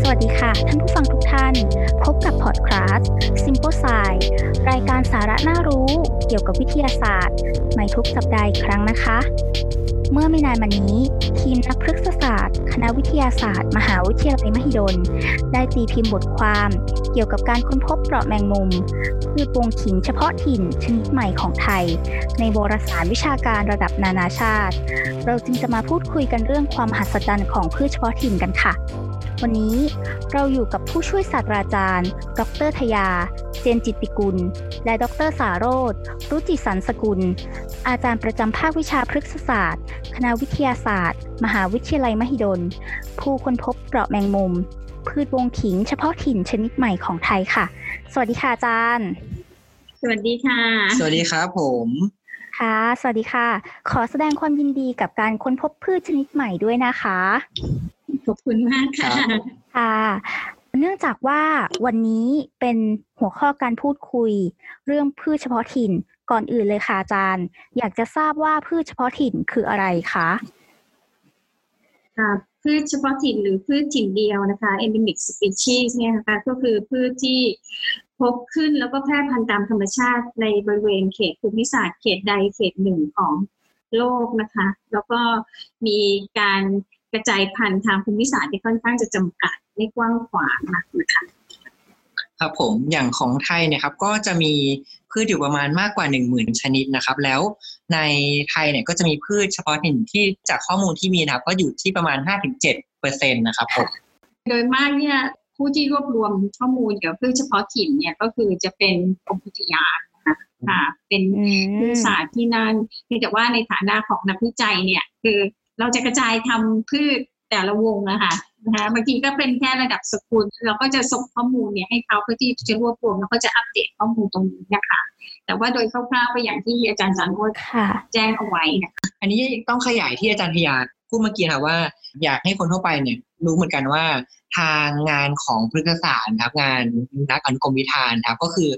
สวัสดีค่ะ ท่านผู้ฟังทุกท่าน พบกับพอดคาสต์ Simple Science รายการสาระน่ารู้ เกี่ยวกับวิทยาศาสตร์ ใหม่ทุกสัปดาห์อีกครั้งนะคะ เมื่อไม่นานมานี้ ทีมนักพฤกษศาสตร์ คณะวิทยาศาสตร์ มหาวิทยาลัยมหิดล ได้ตีพิมพ์บทความ เกี่ยวกับการค้นพบเปราะแมงมุมพืชวงขิงเฉพาะถิ่นชนิดใหม่ของไทย ในวารสารวิชาการระดับนานาชาติ เราจึงจะมาพูดคุยกันเรื่องความมหัศจรรย์ของพืชเฉพาะถิ่นกันค่ะ วันนี้เราอยู่กับผู้ช่วยศาสตราจารย์ ดรทยา เจนจิตติกุล และดรสาโรธรุจิสันสกุล อาจารย์ประจำภาควิชาพฤกษศาสตร์ คณะวิทยาศาสตร์ มหาวิทยาลัยมหิดล ผู้ค้นพบเปราะแมงมุม พืชวงขิงเฉพาะถิ่นชนิดใหม่ของไทยค่ะ สวัสดีค่ะอาจารย์ สวัสดีค่ะ สวัสดีครับผมค่ะ สวัสดีค่ะ ขอแสดงความยินดีกับการค้นพบพืชชนิดใหม่ด้วยนะคะ ขอบคุณมากค่ะค่ะ เนื่องจากว่าวันนี้เป็นหัวข้อการพูดคุย เรื่องพืชเฉพาะถิ่นก่อนอื่นเลยค่ะอาจารย์ อยากจะทราบว่าพืชเฉพาะถิ่นคืออะไรคะค่ะพืชเฉพาะถิ่นหรือพืชถิ่นเดียวนะคะ endemic species เนี่ยนะคะก็คือพืชที่พบขึ้นแล้วก็แพร่พันธุ์ตามธรรมชาติในบริเวณเขตภูมิศาสตร์เขตใดเขตหนึ่งของโลกนะคะ แล้วก็มีการ กระจายพันธุ์ทางภูมิศาสตร์ที่ค่อนข้างจะจำกัดไม่กว้างขวางมากนะคะครับผมอย่างของไทยเนี่ยครับก็จะมีพืชอยู่ประมาณมากกว่า 1 0,000 ชนิดนะครับ แล้วในไทยเนี่ยก็จะมีพืชเฉพาะถิ่นที่จากข้อมูลที่มีนะครับ ก็อยู่ที่ประมาณ 5-7เปอร์เซ็นต์นะครับผมโดยมากเนี่ยผู้ที่รวบรวมข้อมูลเกี่ยวกับพืชเฉพาะถิ่นเนี่ยก็คือจะเป็นกรมอุทยานนะคะค่ะเป็นอืพืชมศาสตร์ที่นั่นเพียงแต่ว่าในฐานะของนักวิจัยเนี่ย คือ เราจะกระจายทำพืชแต่ละวงนะคะนะคะบางทีก็เป็นแค่ระดับสกุลเราก็จะส่งข้อมูลเนี่ยให้เขาเพื่อที่จะรวบรวมแล้วก็จะอัปเดตข้อมูลตรงนี้นะคะ แต่ว่าโดยคร่าวๆก็อย่างที่อาจารย์สันโอษค่ะแจ้งเอาไว้นะคะอันนี้ต้องขยายที่อาจารย์พยาพูดเมื่อกี้นะว่า อยากให้คนทั่วไปเนี่ยรู้เหมือนกันว่าทางงานของพฤกษศาสตร์นะครับงานนักอนุกรมวิธานครับก็คือ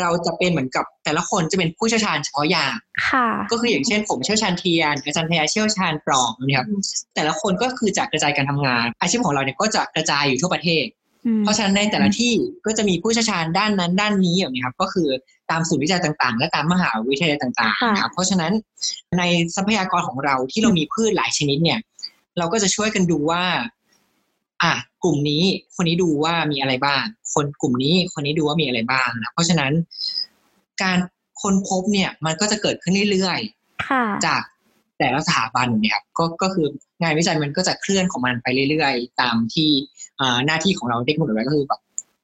เราจะเป็นเหมือนกับแต่ละคนจะเป็นผู้เชี่ยวชาญเฉพาะอย่างค่ะก็คืออย่างเช่นผมเชี่ยวชาญเทียนอาจารย์พยาเชี่ยวชาญปลอกนะครับ แต่ละคนก็คือจะกระจายการทำงาน อาชีพของเราเนี่ยก็จะกระจายอยู่ทั่วประเทศอืมเพราะฉะนั้นในแต่ละที่ก็จะมีผู้เชี่ยวชาญด้านนั้น ด้านนี้อย่างนี้ครับ ก็คือตามศูนย์วิจัยต่างๆ และตามมหาวิทยาลัยต่างๆนะครับ เพราะฉะนั้นในทรัพยากรของเราที่เรามีพืชหลายชนิดเนี่ย เราก็จะช่วยกันดูว่า อะ กลุ่มนี้คนนี้ดูว่ามีอะไรบ้าง คนกลุ่มนี้คนนี้ดูว่ามีอะไรบ้างนะเพราะฉะนั้นการค้นพบเนี่ยมันก็จะเกิดขึ้นเรื่อยๆค่ะจากแต่ละสถาบันเนี่ยครับก็ก็คืองานวิจัยมันก็จะเคลื่อนของมันไปเรื่อยๆ ตามที่อ่าหน้าที่ของเราได้กำหนดไว้ก็คือแบบ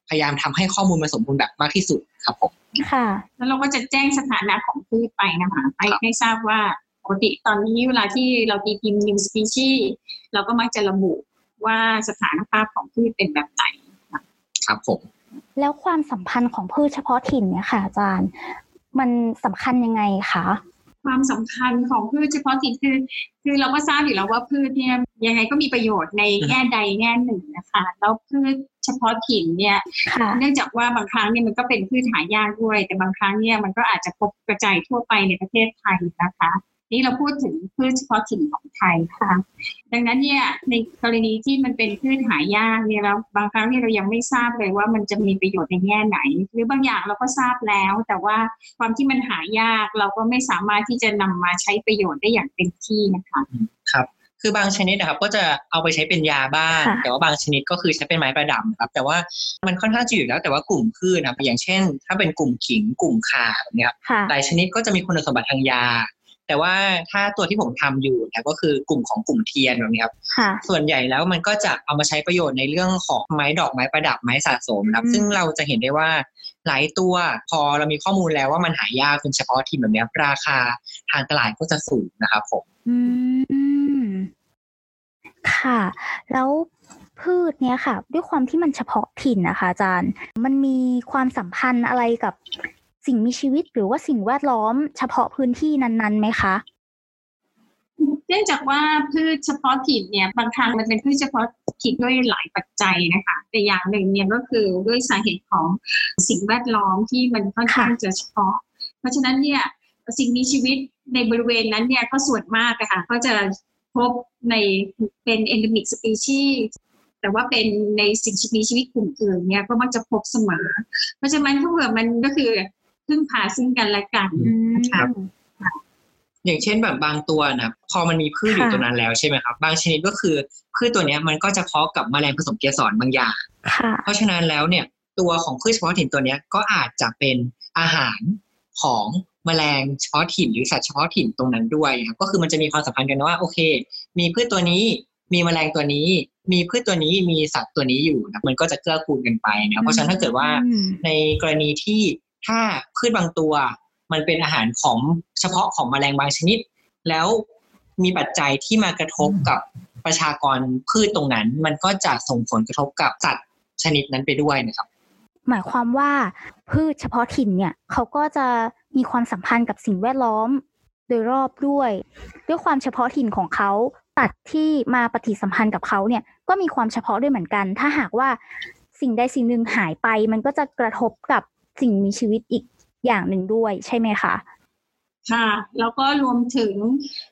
พยายามทำให้ข้อมูลมันสมบูรณ์แบบมากที่สุดครับผมค่ะ แล้วเราก็จะแจ้งสถานะของพืชไปนะคะให้ให้ทราบว่าปกติตอนนี้เวลาที่เราตีพิมพ์ new species เราก็มักจะระบุ ว่าสถานภาพของพืชเป็นแบบไหนครับผมแล้วความสัมพันธ์ของพืชเฉพาะถิ่นเนี่ยค่ะอาจารย์ มันสำคัญยังไงคะความสำคัญของพืชเฉพาะถิ่นคือ คือเราก็ทราบอยู่แล้วว่าพืชเนี่ยยังไงก็มีประโยชน์ในแง่ใดแง่หนึ่งนะคะแล้วพืชเฉพาะถิ่นเนี่ยค่ะเนื่องจากว่าบางครั้งเนี่ยมันก็เป็นพืชหายากด้วย แต่บางครั้งเนี่ยมันก็อาจจะพบกระจายทั่วไปในประเทศไทยนะคะ นี่เราพูดถึงพืชเฉพาะถิ่นของไทยค่ะ ดังนั้นเนี่ยในกรณีที่มันเป็นพืชหายากเนี่ยเราบางครั้งเนี่ยเรายังไม่ทราบเลยว่ามันจะมีประโยชน์ในแง่ไหน หรือบางอย่างเราก็ทราบแล้ว แต่ว่าความที่มันหายากเราก็ไม่สามารถที่จะนำมาใช้ประโยชน์ได้อย่างเต็มที่นะคะครับคือบางชนิดนะครับก็จะเอาไปใช้เป็นยาบ้างค่ะแต่ว่าบางชนิดก็คือใช้เป็นไม้ประดับครับ แต่ว่ามันค่อนข้างจะอยู่แล้วแต่ว่ากลุ่มพืชนะครับอย่างเช่น ถ้าเป็นกลุ่มขิงกลุ่มข่าแบบเนี้ยครับค่ะหลายชนิดก็จะมีคุณสมบัติทางยา แต่ว่าถ้าตัวที่ผมทำอยู่เนี่ยก็คือกลุ่มของกลุ่มเทียนแบบนี้ครับค่ะส่วนใหญ่แล้วมันก็จะเอามาใช้ประโยชน์ในเรื่องของไม้ดอกไม้ประดับไม้สะสมนะครับอืมซึ่งเราจะเห็นได้ว่าหลายตัวพอเรามีข้อมูลแล้วว่ามันหายากเป็นเฉพาะทีมแบบเนี้ยราคาทางตลาดก็จะสูงนะครับผมอืมค่ะ แล้วพืชเนี้ยค่ะ ด้วยความที่มันเฉพาะถิ่นนะคะ อาจารย์ มันมีความสัมพันธ์อะไรกับ สิ่งมีชีวิตหรือว่าสิ่งแวดล้อมเฉพาะพื้นที่นั้นๆไหมคะเนื่องจากว่าพืชเฉพาะถิ่นเนี่ยบางครั้งมันเป็นพืชเฉพาะถิ่นด้วยหลายปัจจัยนะคะแต่อย่างหนึ่งเนี่ยก็คือด้วยสาเหตุของสิ่งแวดล้อมที่มันค่อนข้างจะเฉพาะ เพราะฉะนั้นเนี่ยสิ่งมีชีวิตในบริเวณนั้นเนี่ยก็ส่วนมากอะค่ะก็จะพบในเป็น endemic species แต่ว่าเป็นในสิ่งมีชีวิตกลุ่มอื่นเนี่ยก็มักจะพบเสมอ เพราะฉะนั้นถ้าเผื่อมันก็คือ พึ่งพาซึ่งกันและกันครับอย่างเช่นแบบบางตัวนะพอมันมีพืชอยู่ตรงนั้นแล้วใช่ไหมครับ บางชนิดก็คือพืชตัวเนี้ยมันก็จะเพาะกับแมลงผสมเกสรบางอย่างค่ะเพราะฉะนั้นแล้วเนี่ย ตัวของพืชเฉพาะถิ่นตัวเนี้ยก็อาจจะเป็นอาหารของแมลงเฉพาะถิ่นหรือสัตว์เฉพาะถิ่นตรงนั้นด้วยครับก็คือมันจะมีความสัมพันธ์กันว่าโอเค มีพืชตัวนี้ มีแมลงตัวนี้ มีพืชตัวนี้มีสัตว์ตัวนี้อยู่นะมันก็จะเกื้อกูลกันไปนะครับเพราะฉะนั้นถ้าเกิดว่าอืมในกรณีที่ ถ้าพืชบางตัว มันเป็นอาหารของเฉพาะของแมลงบางชนิด แล้วมีปัจจัยที่มากระทบกับประชากรพืชตรงนั้น มันก็จะส่งผลกระทบกับสัตว์ชนิดนั้นไปด้วยนะครับ หมายความว่าพืชเฉพาะถิ่นเนี่ยเขาก็จะมีความสัมพันธ์กับสิ่งแวดล้อมโดยรอบด้วย ด้วยความเฉพาะถิ่นของเขาตัดที่มาปฏิสัมพันธ์กับเขาเนี่ยก็มีความเฉพาะด้วยเหมือนกัน ถ้าหากว่าสิ่งใดสิ่งหนึ่งหายไป มันก็จะกระทบกับ สิ่งมีชีวิตอีกอย่างหนึ่งด้วยใช่ไหมคะค่ะแล้วก็รวมถึง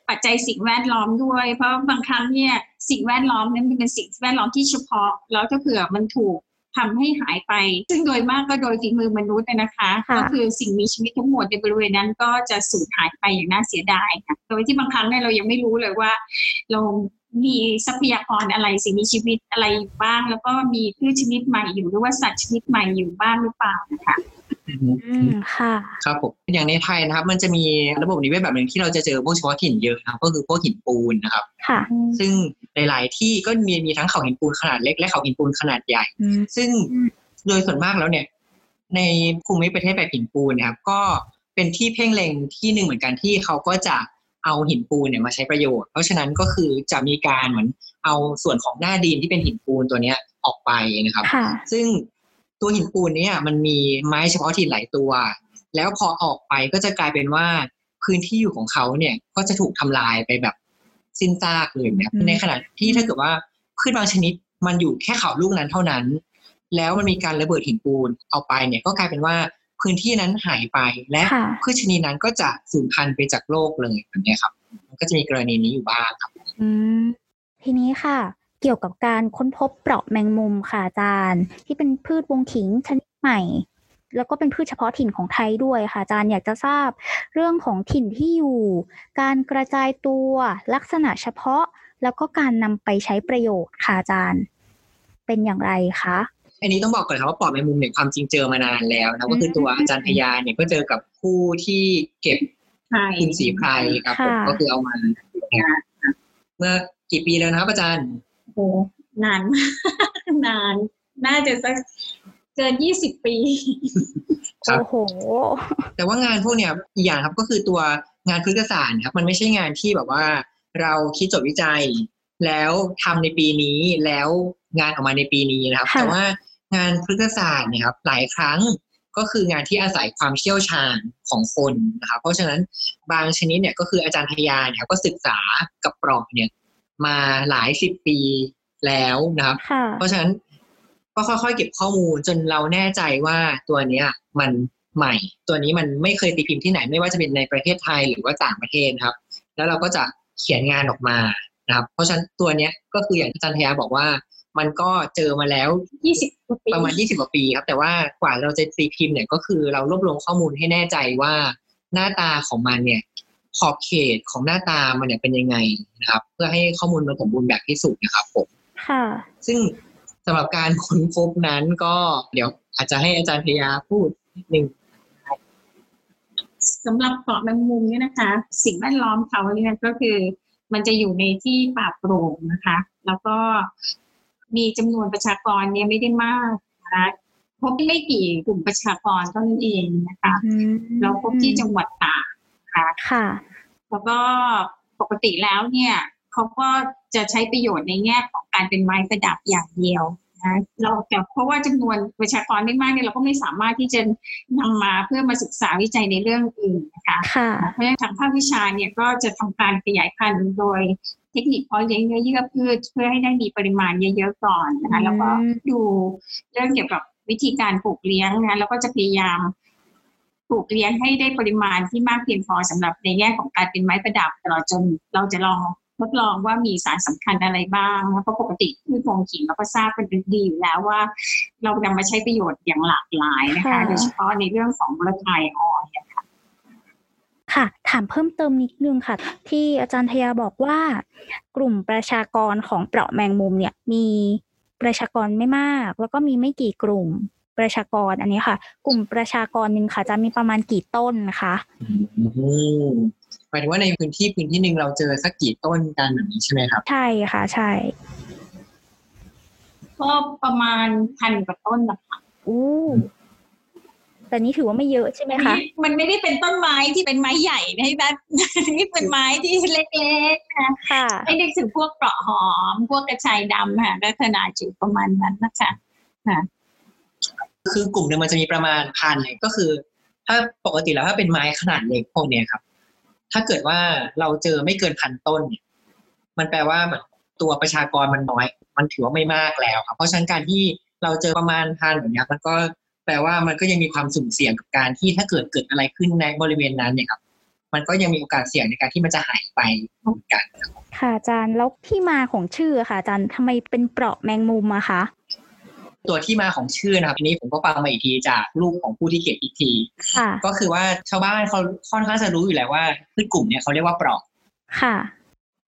ปัจจัยสิ่งแวดล้อมด้วย เพราะบางครั้งเนี่ยสิ่งแวดล้อมนั้นมันเป็นสิ่งแวดล้อมที่เฉพาะ แล้วถ้าเผื่อมันถูกทำให้หายไป ซึ่งโดยมากก็โดยฝีมือมนุษย์นะคะค่ะก็คือสิ่งมีชีวิตทั้งหมดในบริเวณนั้นก็จะสูญหายไปอย่างน่าเสียดายค่ะโดยที่บางครั้งเนี่ยเรายังไม่รู้เลยว่า เรา มีทรัพยากรอะไรสิ่งมีชีวิตอะไรอยู่บ้าง แล้วก็มีพืชชนิดใหม่อยู่หรือว่าสัตว์ชนิดใหม่อยู่บ้างหรือเปล่านะคะอืมค่ะ ครับผมอย่างในไทยนะครับ มันจะมีระบบนิเวศแบบหนึ่งที่เราจะเจอพวกเฉพาะถิ่นเยอะนะครับก็คือพวกหินปูนนะครับ ค่ะ ซึ่งหลาย ๆ ที่ก็มีมีทั้งเขาหินปูนขนาดเล็กและเขาหินปูนขนาดใหญ่อืมซึ่งโดยส่วนมากแล้วเนี่ย ในภูมิประเทศแบบหินปูนเนะครับ ก็เป็นที่เพ่งเล็งที่หนึ่งเหมือนกันที่เขาก็จะ เอาหินปูนเนี่ยมาใช้ประโยชน์ เพราะฉะนั้นก็คือจะมีการเหมือนเอาส่วนของหน้าดินที่เป็นหินปูนตัวเนี้ยออกไปนะครับค่ะซึ่งตัวหินปูนเนี่ยมันมีไม้เฉพาะถิ่นหลายตัว แล้วพอออกไปก็จะกลายเป็นว่าพื้นที่อยู่ของเขาเนี่ยก็จะถูกทำลายไปแบบสิ้นซากเลยนะครับอืมในขณะที่ถ้าเกิดว่าพืชบางชนิดมันอยู่แค่เขาลูกนั้นเท่านั้น แล้วมันมีการระเบิดหินปูนเอาไปเนี่ยก็กลายเป็นว่า พื้นที่นั้นหายไปและค่ะพืชชนิดนั้นก็จะสูญพันธุ์ไปจากโลกเลยแบบเนี้ยครับ มันก็จะมีกรณีนี้อยู่บ้างครับอืมทีนี้ค่ะ เกี่ยวกับการค้นพบเปราะแมงมุมค่ะอาจารย์ ที่เป็นพืชวงขิงชนิดใหม่ แล้วก็เป็นพืชเฉพาะถิ่นของไทยด้วยค่ะอาจารย์อยากจะทราบเรื่องของถิ่นที่อยู่ การกระจายตัวลักษณะเฉพาะแล้วก็การนำไปใช้ประโยชน์ค่ะอาจารย์ เป็นอย่างไรคะ อันนี้ต้องบอกก่อนครับว่าปอบแมงมุมเนี่ยความจริงเจอมานานแล้วนะก็คือตัวอาจารย์พยาเนี่ยก็เจอกับผู้ที่เก็บใช่คุณสีไพรครับผมค่ะก็คือเอามาเมื่อกี่ปีแล้วนะครับอาจารย์โอ้นานมากนาน น่าจะสักเกินยี่สิบปีครับโอ้โหแต่ว่างานพวกเนี้ยอีกอย่างครับก็คือตัวงานพฤกษศาสตร์ครับ มันไม่ใช่งานที่แบบว่า เราคิดจบวิจัย แล้วทำในปีนี้แล้วงานออกมาในปีนี้นะครับค่ะแต่ว่า งานพฤกษศาสตร์เนี่ยครับหลายครั้งก็คืองานที่อาศัยความเชี่ยวชาญของคนนะครับเพราะฉะนั้นบางชนิดเนี่ยก็คืออาจารย์พยาเนี่ยก็ศึกษากับปลอกเนี่ยมาหลายสิบปีแล้วนะครับค่ะเพราะฉะนั้นก็ค่อยๆเก็บข้อมูลจนเราแน่ใจว่าตัวเนี้ยมันใหม่ ตัวนี้มันไม่เคยตีพิมพ์ที่ไหนไม่ว่าจะเป็นในประเทศไทยหรือว่าต่างประเทศนะครับ แล้วเราก็จะเขียนงานออกมานะครับ เพราะฉะนั้นตัวเนี้ยก็คืออย่างที่อาจารย์พยาบอกว่า มันก็เจอมาแล้วยี่สิบกว่าปีประมาณ20กว่าปีครับ แต่ว่ากว่าเราจะตีพิมพ์เนี่ยก็คือเรารวบรวมข้อมูลให้แน่ใจว่าหน้าตาของมันเนี่ย ขอบเขตของหน้าตามันเนี่ยเป็นยังไงนะครับ เพื่อให้ข้อมูลมันสมบูรณ์แบบที่สุดนะครับผมค่ะ ซึ่งสำหรับการค้นพบนั้นก็เดี๋ยวอาจจะให้อาจารย์พยาพูดนิดนึงสำหรับเกาะแมงมุมเนี่ยนะคะ สิ่งแวดล้อมเขาเนี่ยก็คือ มันจะอยู่ในที่ป่าโปร่งนะคะ แล้วก็ มีจำนวนประชากรเนี่ยไม่ได้มากนะคะพบไม่กี่กลุ่มประชากรเท่านั้นเองนะคะอืมเราพบที่จังหวัดตากนะคะค่ะ แล้วก็ปกติแล้วเนี่ยเขาก็จะใช้ประโยชน์ในแง่ของการเป็นไม้ประดับอย่างเดียวนะเราแต่เพราะว่าจำนวนประชากรไม่มากเนี่ยเราก็ไม่สามารถที่จะนำมาเพื่อมาศึกษาวิจัยในเรื่องอื่นนะคะค่ะเพราะฉะนั้นทางภาควิชาเนี่ยก็จะทำการขยายพันธุ์โดยเท คนิคเพาะเลี้ยงเนื้อเยื่อพืชเพื่อให้ได้มีปริมาณเยอะๆก่อนนะคะแล้วก็อืมดูเรื่องเกี่ยวกับวิธีการปลูกเลี้ยงนะแล้วก็จะพยายามปลูกเลี้ยงให้ได้ปริมาณที่มากเพียงพอสำหรับในแง่ของการเป็นไม้ประดับตลอดจนเราจะลองทดลองว่ามีสารสำคัญอะไรบ้างเพราะปกติพืชพงขิงเราก็ทราบเป็นดีอยู่แล้วว่า เรานำมาใช้ประโยชน์อย่างหลากหลายนะคะ โดยเฉพาะในเรื่องของมลภายออยค่ะ ค่ะ ถามเพิ่มเติมนิดนึงค่ะ ที่อาจารย์ทยาบอกว่ากลุ่มประชากรของเปราะแมงมุมเนี่ยมีประชากรไม่มาก แล้วก็มีไม่กี่กลุ่มประชากรอันนี้ค่ะ กลุ่มประชากรหนึ่งค่ะ จะมีประมาณกี่ต้นนะคะหมายถึงว่าในพื้นที่พื้นที่หนึ่งเราเจอสักกี่ต้นกันแบบนี้ใช่ไหมครับ ใช่ค่ะ ใช่ก็ประมาณพันกว่าต้นนะคะอู้ แต่นี้ถือว่าไม่เยอะใช่ไหมคะ มันไม่ได้เป็นต้นไม้ที่เป็นไม้ใหญ่นะนะนี่เป็นไม้ที่เล็กๆนะค่ะให้นึกถึงพวกเปราะหอม พวกกระชายดำค่ะก็ขนาดอยู่ประมาณนั้นนะคะค่ะคือกลุ่มหนึ่งมันจะมีประมาณพันเลยก็คือ ถ้าปกติแล้วถ้าเป็นไม้ขนาดเล็กพวกเนี้ยครับ ถ้าเกิดว่าเราเจอไม่เกินพันต้นเนี่ยมันแปลว่าตัวประชากรมันน้อย มันถือว่าไม่มากแล้วครับ เพราะฉะนั้นการที่เราเจอประมาณพันแบบนี้มันก็ แปลว่ามันก็ยังมีความสุ่มเสี่ยงกับการที่ถ้าเกิดเกิดอะไรขึ้นในบริเวณนั้นเนี่ยครับมันก็ยังมีโอกาสเสี่ยงในการที่มันจะหายไปเหมือนกันค่ะอาจารย์แล้วที่มาของชื่อค่ะอาจารย์ทำไมเป็นเปราะแมงมุมอะคะตัวที่มาของชื่อนะครับอันนี้ผมก็ฟังมาอีกทีจากลูกของผู้ที่เขียนอีกทีค่ะก็คือว่าชาวบ้านเขาค่อนข้างจะรู้อยู่แล้วว่าพืชกลุ่มเนี้ยเขาเรียกว่าเปราะค่ะ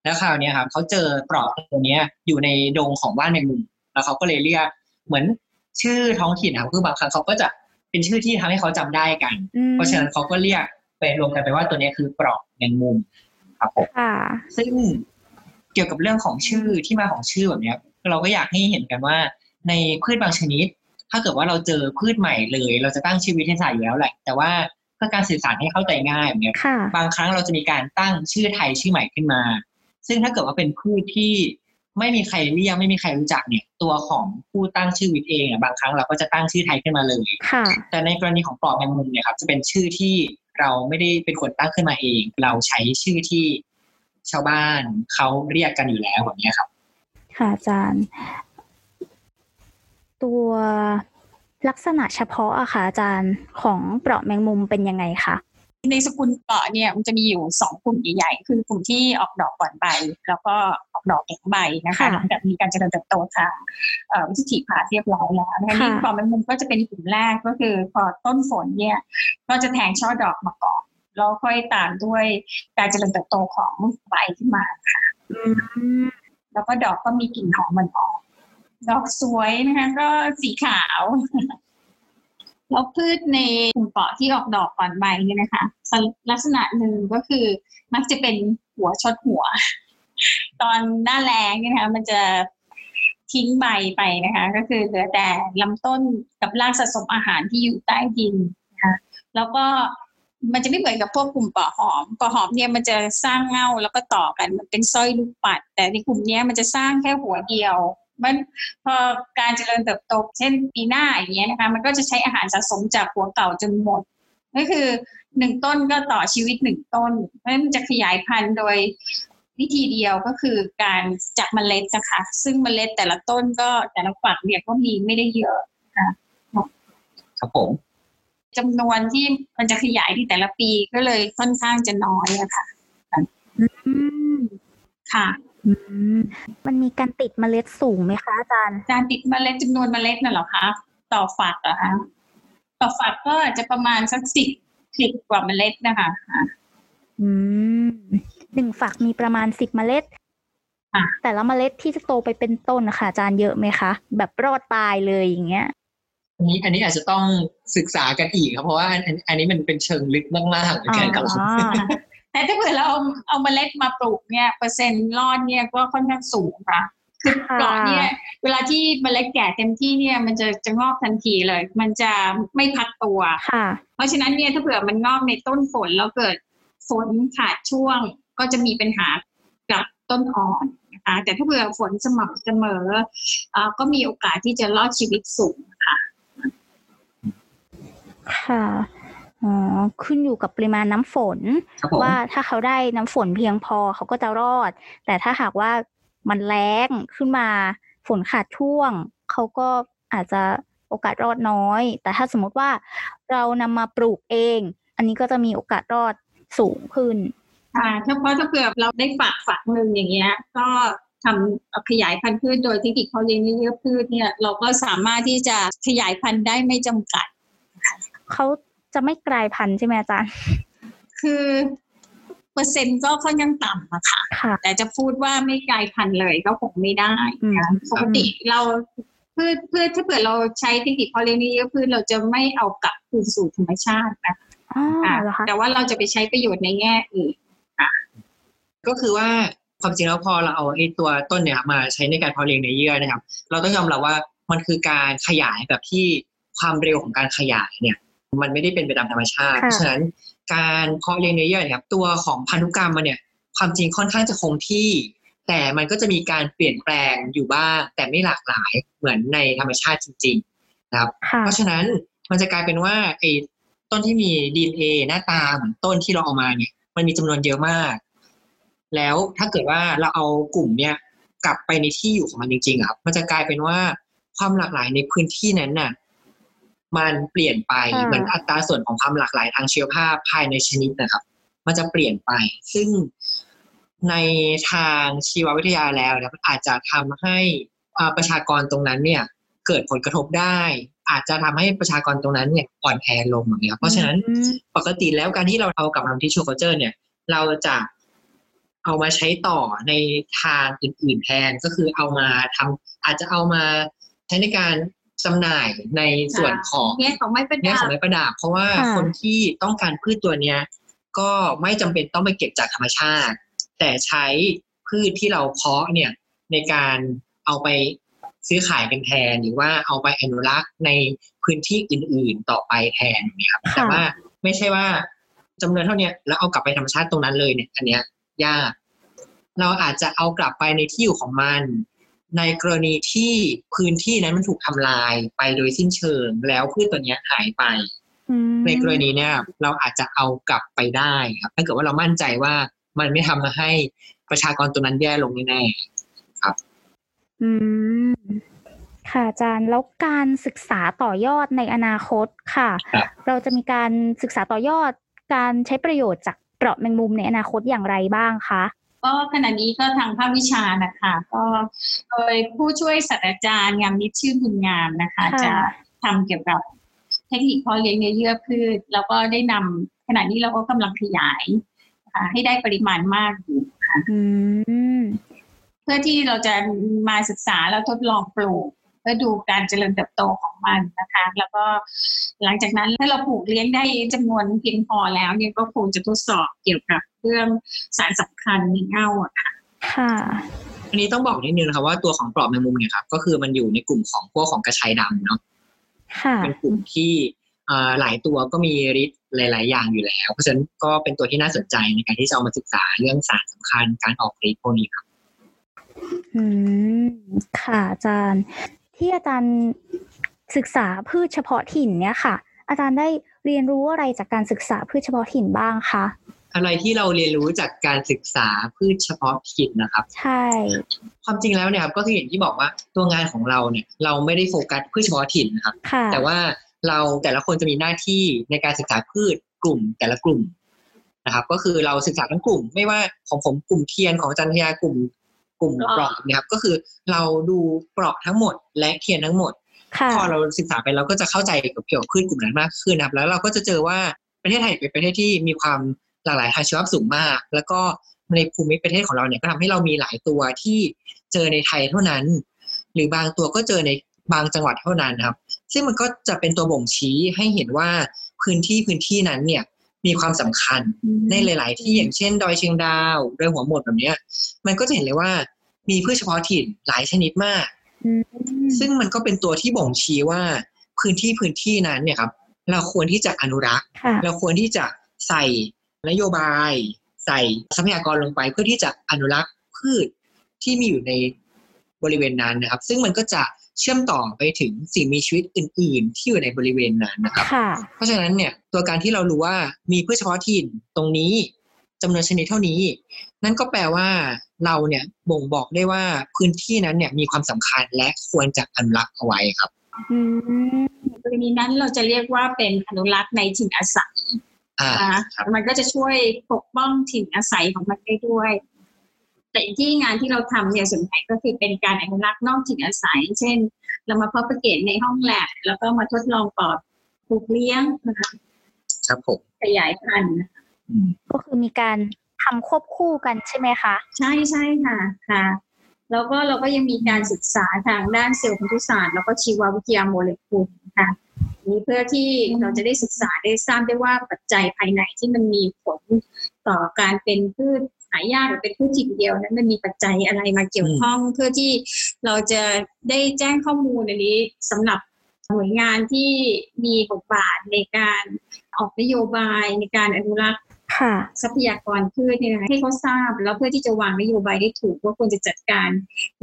แล้วคราวเนี้ยครับเขาเจอเปราะตัวเนี้ยอยู่ในดงของบ้านแมงมุมแล้วเขาก็เลยเรียกเหมือน ชื่อท้องถิ่นครับคือบางครั้งเขาก็จะเป็นชื่อที่ทำให้เขาจำได้กันอืมเพราะฉะนั้นเขาก็เรียกไปรวมกันไปว่าตัวเนี้ยคือเปราะแมงมุมครับผมค่ะซึ่งเกี่ยวกับเรื่องของชื่อที่มาของชื่อแบบเนี้ยเราก็อยากให้เห็นกันว่า ในพืชบางชนิด ถ้าเกิดว่าเราเจอพืชใหม่เลย เราจะตั้งชื่อวิทยาศาสตร์อยู่แล้วแหละ แต่ว่าเพื่อการสื่อสารให้เข้าใจง่ายแบบเนี้ยค่ะบางครั้งเราจะมีการตั้งชื่อไทยชื่อใหม่ขึ้นมา ซึ่งถ้าเกิดว่าเป็นพืชที่ ไม่มีใครเรียกไม่มีใครรู้จักเนี่ย ตัวของผู้ตั้งชื่อวิทย์เองอะบางครั้งเราก็จะตั้งชื่อไทยขึ้นมาเลยค่ะแต่ในกรณีของปลอกแมงมุมเนี่ยครับจะเป็นชื่อที่เราไม่ได้เป็นคนตั้งขึ้นมาเอง เราใช้ชื่อที่ชาวบ้านเขาเรียกกันอยู่แล้วแบบเนี้ยครับ ค่ะอาจารย์ ตัวลักษณะเฉพาะอะค่ะอาจารย์ของเปราะแมงมุมเป็นยังไงคะ ในสกุลเปราะเนี่ยมันจะมีอยู่สองกลุ่มใหญ่ๆ คือกลุ่มที่ออกดอกก่อนใบ แล้วก็ออกดอกหลังใบนะคะหลังจากมีการเจริญเติบโตทางเอ่อวิถีพาเรียบร้อยแล้วนะคะนี่เปราะแมงมุมก็จะเป็นกลุ่มแรกก็คือพอต้นฝนเนี่ยก็จะแทงช่อดอกมาก่อนแล้วค่อยตามด้วยการเจริญเติบโตของใบขึ้นมาค่ะแล้วก็ดอกก็มีกลิ่นหอมมันออกดอกสวยนะคะก็สีขาว แล้วพืชในกลุ่มเปาะที่ออกดอกก่อนใบเนี่ยนะคะ ลักษณะหนึ่งก็คือมักจะเป็นหัวชดหัว ตอนหน้าแรงเนี่ยนะคะมันจะทิ้งใบไปนะคะ ก็คือเหลือแต่ลำต้นกับรากสะสมอาหารที่อยู่ใต้ดินนะคะแล้วก็มันจะไม่เหมือนกับพวกกลุ่มเปาะหอมเปาะหอมเนี่ยมันจะสร้างเง่าแล้วก็ต่อกันมันเป็นสร้อยลูกปัด แต่ในกลุ่มนี้มันจะสร้างแค่หัวเดียว มันพอการเจริญเติบโตเช่นปีหน้าอย่างเงี้ยนะคะ มันก็จะใช้อาหารสะสมจากหัวเก่าจนหมดก็คือหนึ่งต้นก็ต่อชีวิตหนึ่งต้น เพราะฉะนั้นมันจะขยายพันธุ์โดยวิธีเดียวก็คือการจากเมล็ดนะคะ ซึ่งเมล็ดแต่ละต้นก็แต่ละฝักเนี่ยก็มีไม่ได้เยอะครับผมจำนวนที่มันจะขยายที่แต่ละปีก็เลยค่อนข้างจะน้อยอะค่ะอืมค่ะอื มมันมีการติดเมล็ดสูงไหมคะอาจารย์ การติดเมล็ดจำนวนเมล็ดน่ะเหรอคะต่อฝักเหรอคะต่อฝักก็อาจจะประมาณสักสิบสิบกว่าเมล็ดนะคะอืมหนึ่งฝักมีประมาณสิบเมล็ดค่ะแต่ละเมล็ดที่จะโตไปเป็นต้นนะคะอาจารย์เยอะไหมคะ แบบรอดตายเลยอย่างเงี้ยอันนี้อันนี้อาจจะต้องศึกษากันอีกครับเพราะว่าอันอันอันนี้มันเป็นเชิงลึกมากๆเหมือนกันครับอ๋อ แต่ถ้าเผื่อเราเอาเอาเมล็ดมาปลูกเนี่ยเปอร์เซ็นต์รอดเนี่ยก็ค่อนข้างสูงค่ะคือค่ะก่อนเนี่ยเวลาที่เมล็ดแก่เต็มที่เนี่ยมันจะจะงอกทันทีเลย มันจะไม่พักตัวค่ะ เพราะฉะนั้นเนี่ยถ้าเผื่อมันงอกในต้นฝนแล้วเกิดฝนขาดช่วงก็จะมีปัญหากับต้นอ่อนนะคะแต่ถ้าเผื่อฝนสม่ำเสมอเอ่อก็มีโอกาสที่จะรอดชีวิตสูงค่ะค่ะ อ๋อขึ้นอยู่กับปริมาณน้ำฝนครับผมว่าถ้าเขาได้น้ำฝนเพียงพอเขาก็จะรอด แต่ถ้าหากว่ามันแล้งขึ้นมาฝนขาดช่วง เขาก็อาจจะโอกาสรอดน้อย แต่ถ้าสมมติว่าเรานำมาปลูกเอง อันนี้ก็จะมีโอกาสรอดสูงขึ้นอ่าเฉพาะถ้าเผื่อเราได้ฝากฝักหนึ่งอย่างเงี้ย ก็ทำขยายพันธุ์พืชโดยเทคนิคเขาเลี้ยงเยื่อพืชเนี่ยเราก็สามารถที่จะขยายพันธุ์ได้ไม่จำกัดเขา จะไม่กลายพันธุ์ใช่ไหมอาจารย์ คือเปอร์เซ็นต์ก็ค่อนข้างต่ำอะค่ะค่ะแต่จะพูดว่าไม่กลายพันธุ์เลยก็คงไม่ได้อืมนะปกติเราพืชพืชถ้าเผื่อเราใช้เทคนิคเพาะเลี้ยงเยื่อพืชเราจะไม่เอากลับคืนสู่ธรรมชาตินะอ๋ออะเหรอคะแต่ว่าเราจะไปใช้ประโยชน์ในแง่อื่นก็คือว่าความจริงแล้วพอเราเอาไอ้ตัวต้นเนี่ยครับมาใช้ในการเพาะเลี้ยงในเยื่อนะครับ เราต้องยอมรับว่ามันคือการขยายแบบที่ความเร็วของการขยายเนี่ย มันไม่ได้เป็นไปตามธรรมชาติ เพราะฉะนั้นการเพาะเลี้ยงในเยื่อเนี่ยครับตัวของพันธุกรรมมันเนี่ยความจริงค่อนข้างจะคงที่ แต่มันก็จะมีการเปลี่ยนแปลงอยู่บ้าง แต่ไม่หลากหลายเหมือนในธรรมชาติจริงๆนะครับค่ะเพราะฉะนั้นมันจะกลายเป็นว่าไอ้ต้นที่มี DNA หน้าตาเหมือนต้นที่เราเอามาเนี่ย มันมีจำนวนเยอะมาก แล้วถ้าเกิดว่าเราเอากลุ่มเนี่ยกลับไปในที่อยู่ของมันจริงๆอะครับ มันจะกลายเป็นว่าความหลากหลายในพื้นที่นั้นน่ะ มันเปลี่ยนไปอ่าเหมือนอัตราส่วนของความหลากหลายทางชีวภาพภายในชนิดนะครับ มันจะเปลี่ยนไป ซึ่งในทางชีววิทยาแล้วเนี่ยมันอาจจะทำให้อ่าประชากรตรงนั้นเนี่ย เกิดผลกระทบได้ อาจจะทำให้ประชากรตรงนั้นเนี่ยอ่อนแอลงแบบนี้ครับเพราะฉะนั้นอืมปกติแล้วการที่เราเอากลับมาทำทิชชู่ culture เนี่ย เราจะเอามาใช้ต่อในทางอื่นๆแทนก็คือเอามาทำอาจจะเอามาใช้ในการ จำหน่ายในส่วนของแง่ของไม้ประแง่ดัขอบงไม้ประดับเพราะว่าค่ะคนที่ต้องการพืชตัวเนี้ย ก็ไม่จำเป็นต้องไปเก็บจากธรรมชาติ แต่ใช้พืชที่เราเพาะเนี่ยในการเอาไปซื้อขายกันแทนหรือว่าเอาไปอนุรักษ์ในพื้นที่อื่น ๆต่อไปแทนอย่างเงี้ยครับค่ะแต่ว่าไม่ใช่ว่าจำนวนเท่าเนี้ยแล้วเอากลับไปธรรมชาติตรงนั้นเลยเนี่ย อันเนี้ยยากเราอาจจะเอากลับไปในที่อยู่ของมัน ในกรณีที่พื้นที่นั้นมันถูกทำลายไปโดยสิ้นเชิงแล้วพืชตัวเนี้ยหายไปอืมในกรณีเนี้ยเราอาจจะเอากลับไปได้ครับถ้าเกิดว่าเรามั่นใจว่ามันไม่ทำให้ประชากรตัวนั้นแย่ลงแน่อืมค่ะอาจารย์แล้วการศึกษาต่อยอดในอนาคตค่ะครับเราจะมีการศึกษาต่อยอดการใช้ประโยชน์จากเปราะแมงมุมในอนาคตอย่างไรบ้างคะ ก็ขณะนี้ก็ทางภาควิชานะคะ ก็โดยผู้ช่วยศาสตราจารย์งามนิดชื่อบุญงามนะคะค่ะจะทำเกี่ยวกับเทคนิคเพาะเลี้ยงในเยื่อพืชแล้วก็ได้นำขณะนี้เราก็กำลังขยายนะคะให้ได้ปริมาณมากอยู่อืมเพื่อที่เราจะมาศึกษาแล้วทดลองปลูกเพื่อดูการเจริญเติบโตของมันนะคะ แล้วก็ หลังจากนั้นถ้าเราปลูกเลี้ยงได้จำนวนเพียงพอแล้วเนี่ยก็คงจะทดสอบเกี่ยวกับเรื่องสารสำคัญในเง่าอะค่ะค่ะๆอันนี้ต้องบอกนิดนึงนะครับว่าตัวของปลอบแมงมุมเนี่ยครับก็คือมันอยู่ในกลุ่มของพวกของกระชายดำเนาะค่ะเป็นกลุ่มที่อ่าหลายตัวก็มีฤทธิ์หลาย ๆ อย่างอยู่แล้ว เพราะฉะนั้นก็เป็นตัวที่น่าสนใจในการที่จะเอามาศึกษาเรื่องสารสำคัญการออกฤทธิ์พวกนี้ครับอืมค่ะอาจารย์ที่อาจารย์ ศึกษาพืชเฉพาะถิ่นเนี่ยค่ะ อาจารย์ได้เรียนรู้อะไรจากการศึกษาพืชเฉพาะถิ่นบ้างคะอะไรที่เราเรียนรู้จากการศึกษาพืชเฉพาะถิ่นนะครับ ใช่ ความจริงแล้วเนี่ยครับก็คืออย่างที่บอกว่าตัวงานของเราเนี่ยเราไม่ได้โฟกัสพืชเฉพาะถิ่นนะครับค่ะแต่ว่าเราแต่ละคนจะมีหน้าที่ในการศึกษาพืชกลุ่มแต่ละกลุ่มนะครับ ก็คือเราศึกษาทั้งกลุ่ม ไม่ว่าของผมกลุ่มเทียนของอาจารย์พยากลุ่มกลุ่มปปลลออกกนะครับ ก็คือเราดูปลอกทั้งหมดและเทียนทั้งหมดค่ะ พอเราศึกษาไปเราก็จะเข้าใจกับเกี่ยวกับพืชกลุ่มนั้นมากขึ้นนะครับ แล้วเราก็จะเจอว่าประเทศไทยเป็นประเทศที่มีความหลากหลายทางชีวภาพสูงมาก แล้วก็ในภูมิประเทศของเราเนี่ยก็ทำให้เรามีหลายตัวที่เจอในไทยเท่านั้น หรือบางตัวก็เจอในบางจังหวัดเท่านั้นนะครับ ซึ่งมันก็จะเป็นตัวบ่งชี้ให้เห็นว่าพื้นที่พื้นที่นั้นเนี่ยมีความสำคัญในหลาย ๆ ที่อย่างเช่น ดอยเชียงดาวดอยหัวหมดแบบเนี้ยมันก็จะเห็นเลยว่ามีพืชเฉพาะถิ่นหลายชนิดมากอืม ซึ่งมันก็เป็นตัวที่บ่งชี้ว่าพื้นที่พื้นที่นั้นเนี่ยครับเราควรที่จะอนุรักษ์ค่ะเราควรที่จะใส่นโยบาย ใส่ทรัพยากรลงไปเพื่อที่จะอนุรักษ์พืชที่มีอยู่ในบริเวณนั้นนะครับ ซึ่งมันก็จะเชื่อมต่อไปถึงสิ่งมีชีวิตอื่น ๆ ที่อยู่ในบริเวณนั้นนะครับค่ะเพราะฉะนั้นเนี่ยตัวการที่เรารู้ว่ามีพืชเฉพาะถิ่นตรงนี้ จำนวนชนิดเท่านี้ นั่นก็แปลว่าเราเนี่ยบ่งบอกได้ว่าพื้นที่นั้นเนี่ยมีความสำคัญและควรจะอนุรักษ์เอาไว้ครับอืมกรณีนั้นเราจะเรียกว่าเป็นอนุรักษ์ในถิ่นอาศัยอ่านะคะครับมันก็จะช่วยปกป้องถิ่นอาศัยของมันได้ด้วย แต่ที่งานที่เราทำเนี่ยส่วนใหญ่ก็คือเป็นการอนุรักษ์นอกถิ่นอาศัย เช่น เรามาเพาะประเกตในห้องแลบแล้วก็มาทดลองปลอดปลูกเลี้ยงนะคะครับผมขยายพันธุ์อืม ก็คือมีการทำควบคู่กันใช่ไหมคะ ใช่ใช่ค่ะค่ะ แล้วก็เราก็ยังมีการศึกษาทางด้านเซลล์พันธุศาสตร์แล้วก็ชีววิทยาโมเลกุลค่ะนี้เพื่อที่เราจะได้ศึกษาได้ทราบได้ว่าปัจจัยภายในที่มันมีผลต่อการเป็นพืชหายากหรือเป็นพืชถิ่นเดียวนั้นมันมีปัจจัยอะไรมาเกี่ยวข้องเพื่อที่เราจะได้แจ้งข้อมูลอันนี้สำหรับหน่วยงานที่มีบทบาทในการออกนโยบายในการอนุรักษ์ ทรัพยากรพืชเนี่ยนะคะให้เขาทราบ แล้วเพื่อที่จะวางนโยบายได้ถูกว่าควรจะจัดการ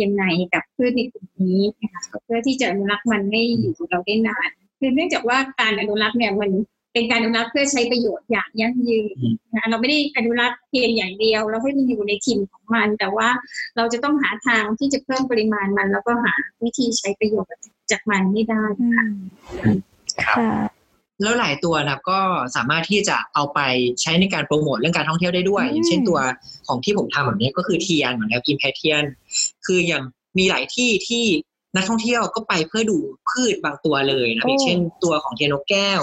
ยังไงกับพืชในกลุ่มนี้นะคะเพื่อที่จะอนุรักษ์มันให้อยู่กับเราได้นานคือเนื่องจากว่าการอนุรักษ์เนี่ยมันเป็นการอนุรักษ์เพื่อใช้ประโยชน์อย่างยั่งยืนนะคะเราไม่ได้อนุรักษ์เพียงอย่างเดียว เราให้มันอยู่ในถิ่นของมัน แต่ว่าเราจะต้องหาทางที่จะเพิ่มปริมาณมัน แล้วก็หาวิธีใช้ประโยชน์จากมันให้ได้อืมครับค่ะ แล้วหลายตัวนะครับก็สามารถที่จะเอาไปใช้ในการโปรโมทเรื่องการท่องเที่ยวได้ด้วยอืมอย่างเช่นตัวของที่ผมทำแบบนี้ก็คือเทียนเหมือนกับกินแพเทียนคืออย่างมีหลายที่ที่นักท่องเที่ยวก็ไปเพื่อดูพืชบางตัวเลยนะอย่างเช่นตัวของเทียนนกแก้ว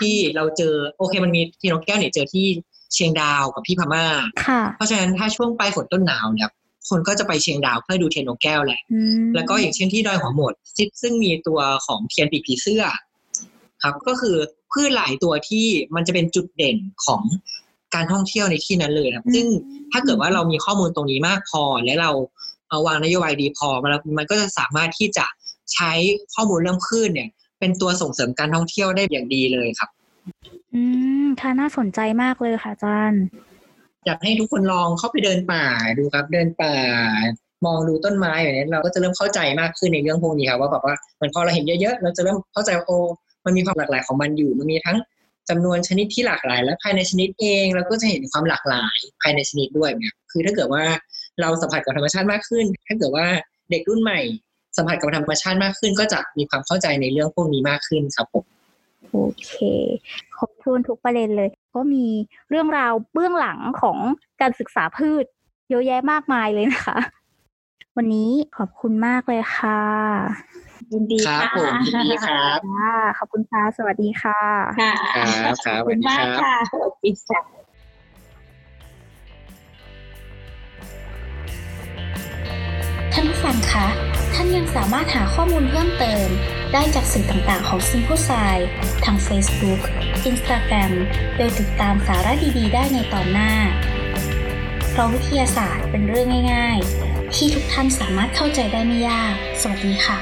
ที่เราเจอโอเคมันมีเทียนนกแก้วเนี่ยเจอที่เชียงดาวกับที่พม่าค่ะเพราะฉะนั้นถ้าช่วงปลายฝนต้นหนาวเนี่ยคนก็จะไปเชียงดาวเพื่อดูเทียนนกแก้วแหละอืมแล้วก็อย่างเช่นที่ดอยหัวหมดซึ่งซึ่งมีตัวของเทียนปีกผีเสื้อ ครับก็คือพืชหลายตัวที่มันจะเป็นจุดเด่นของการท่องเที่ยวในที่นั้นเลยครับ ซึ่งถ้าเกิดว่าเรามีข้อมูลตรงนี้มากพอ และเราเอาวางนโยบายดีพอมันมันก็จะสามารถที่จะใช้ข้อมูลเรื่องพืชเนี่ย เป็นตัวส่งเสริมการท่องเที่ยวได้อย่างดีเลยครับ อืมค่ะน่าสนใจมากเลยค่ะอาจารย์อยากให้ทุกคนลองเข้าไปเดินป่าดูครับ เดินป่า มองดูต้นไม้อย่างนี้เราก็จะเริ่มเข้าใจมากขึ้นในเรื่องพวกนี้ครับว่าแบบว่าเหมือนพอเราเห็นเยอะๆเราจะเริ่มเข้าใจว่าโอ้ มันมีความหลากหลายของมันอยู่ มันมีทั้งจำนวนชนิดที่หลากหลาย และภายในชนิดเองเราก็จะเห็นความหลากหลายภายในชนิดด้วยเนี่ยคือถ้าเกิดว่าเราสัมผัสกับธรรมชาติมากขึ้น ถ้าเกิดว่าเด็กรุ่นใหม่ สัมผัสกับธรรมชาติมากขึ้น ก็จะมีความเข้าใจในเรื่องพวกนี้มากขึ้นครับผมโอเคครบถ้วนทุกประเด็นเลย ก็มีเรื่องราวเบื้องหลังของการศึกษาพืชเยอะแยะมากมายเลยนะคะ วันนี้ขอบคุณมากเลยค่ะ ยินดีครับค่ะผมยินดีครับค่ะขอบคุณค่ะ สวัสดีค่ะ ค่ะครับครับขอบคุณมากสวัสดีครับค่ะสวัสดีค่ะท่านผู้ฟังคะ ท่านยังสามารถหาข้อมูลเพิ่มเติม ได้จากสื่อต่างๆของ Simple s i ทาง Facebook Instagram โดยติดตามสาระดีๆ ได้ในตอนหน้า เพราะวิทยาศาสตร์เป็นเรื่องง่าย ๆ ที่ทุกท่านสามารถเข้าใจได้ไม่ยาก สวัสดีค่ะ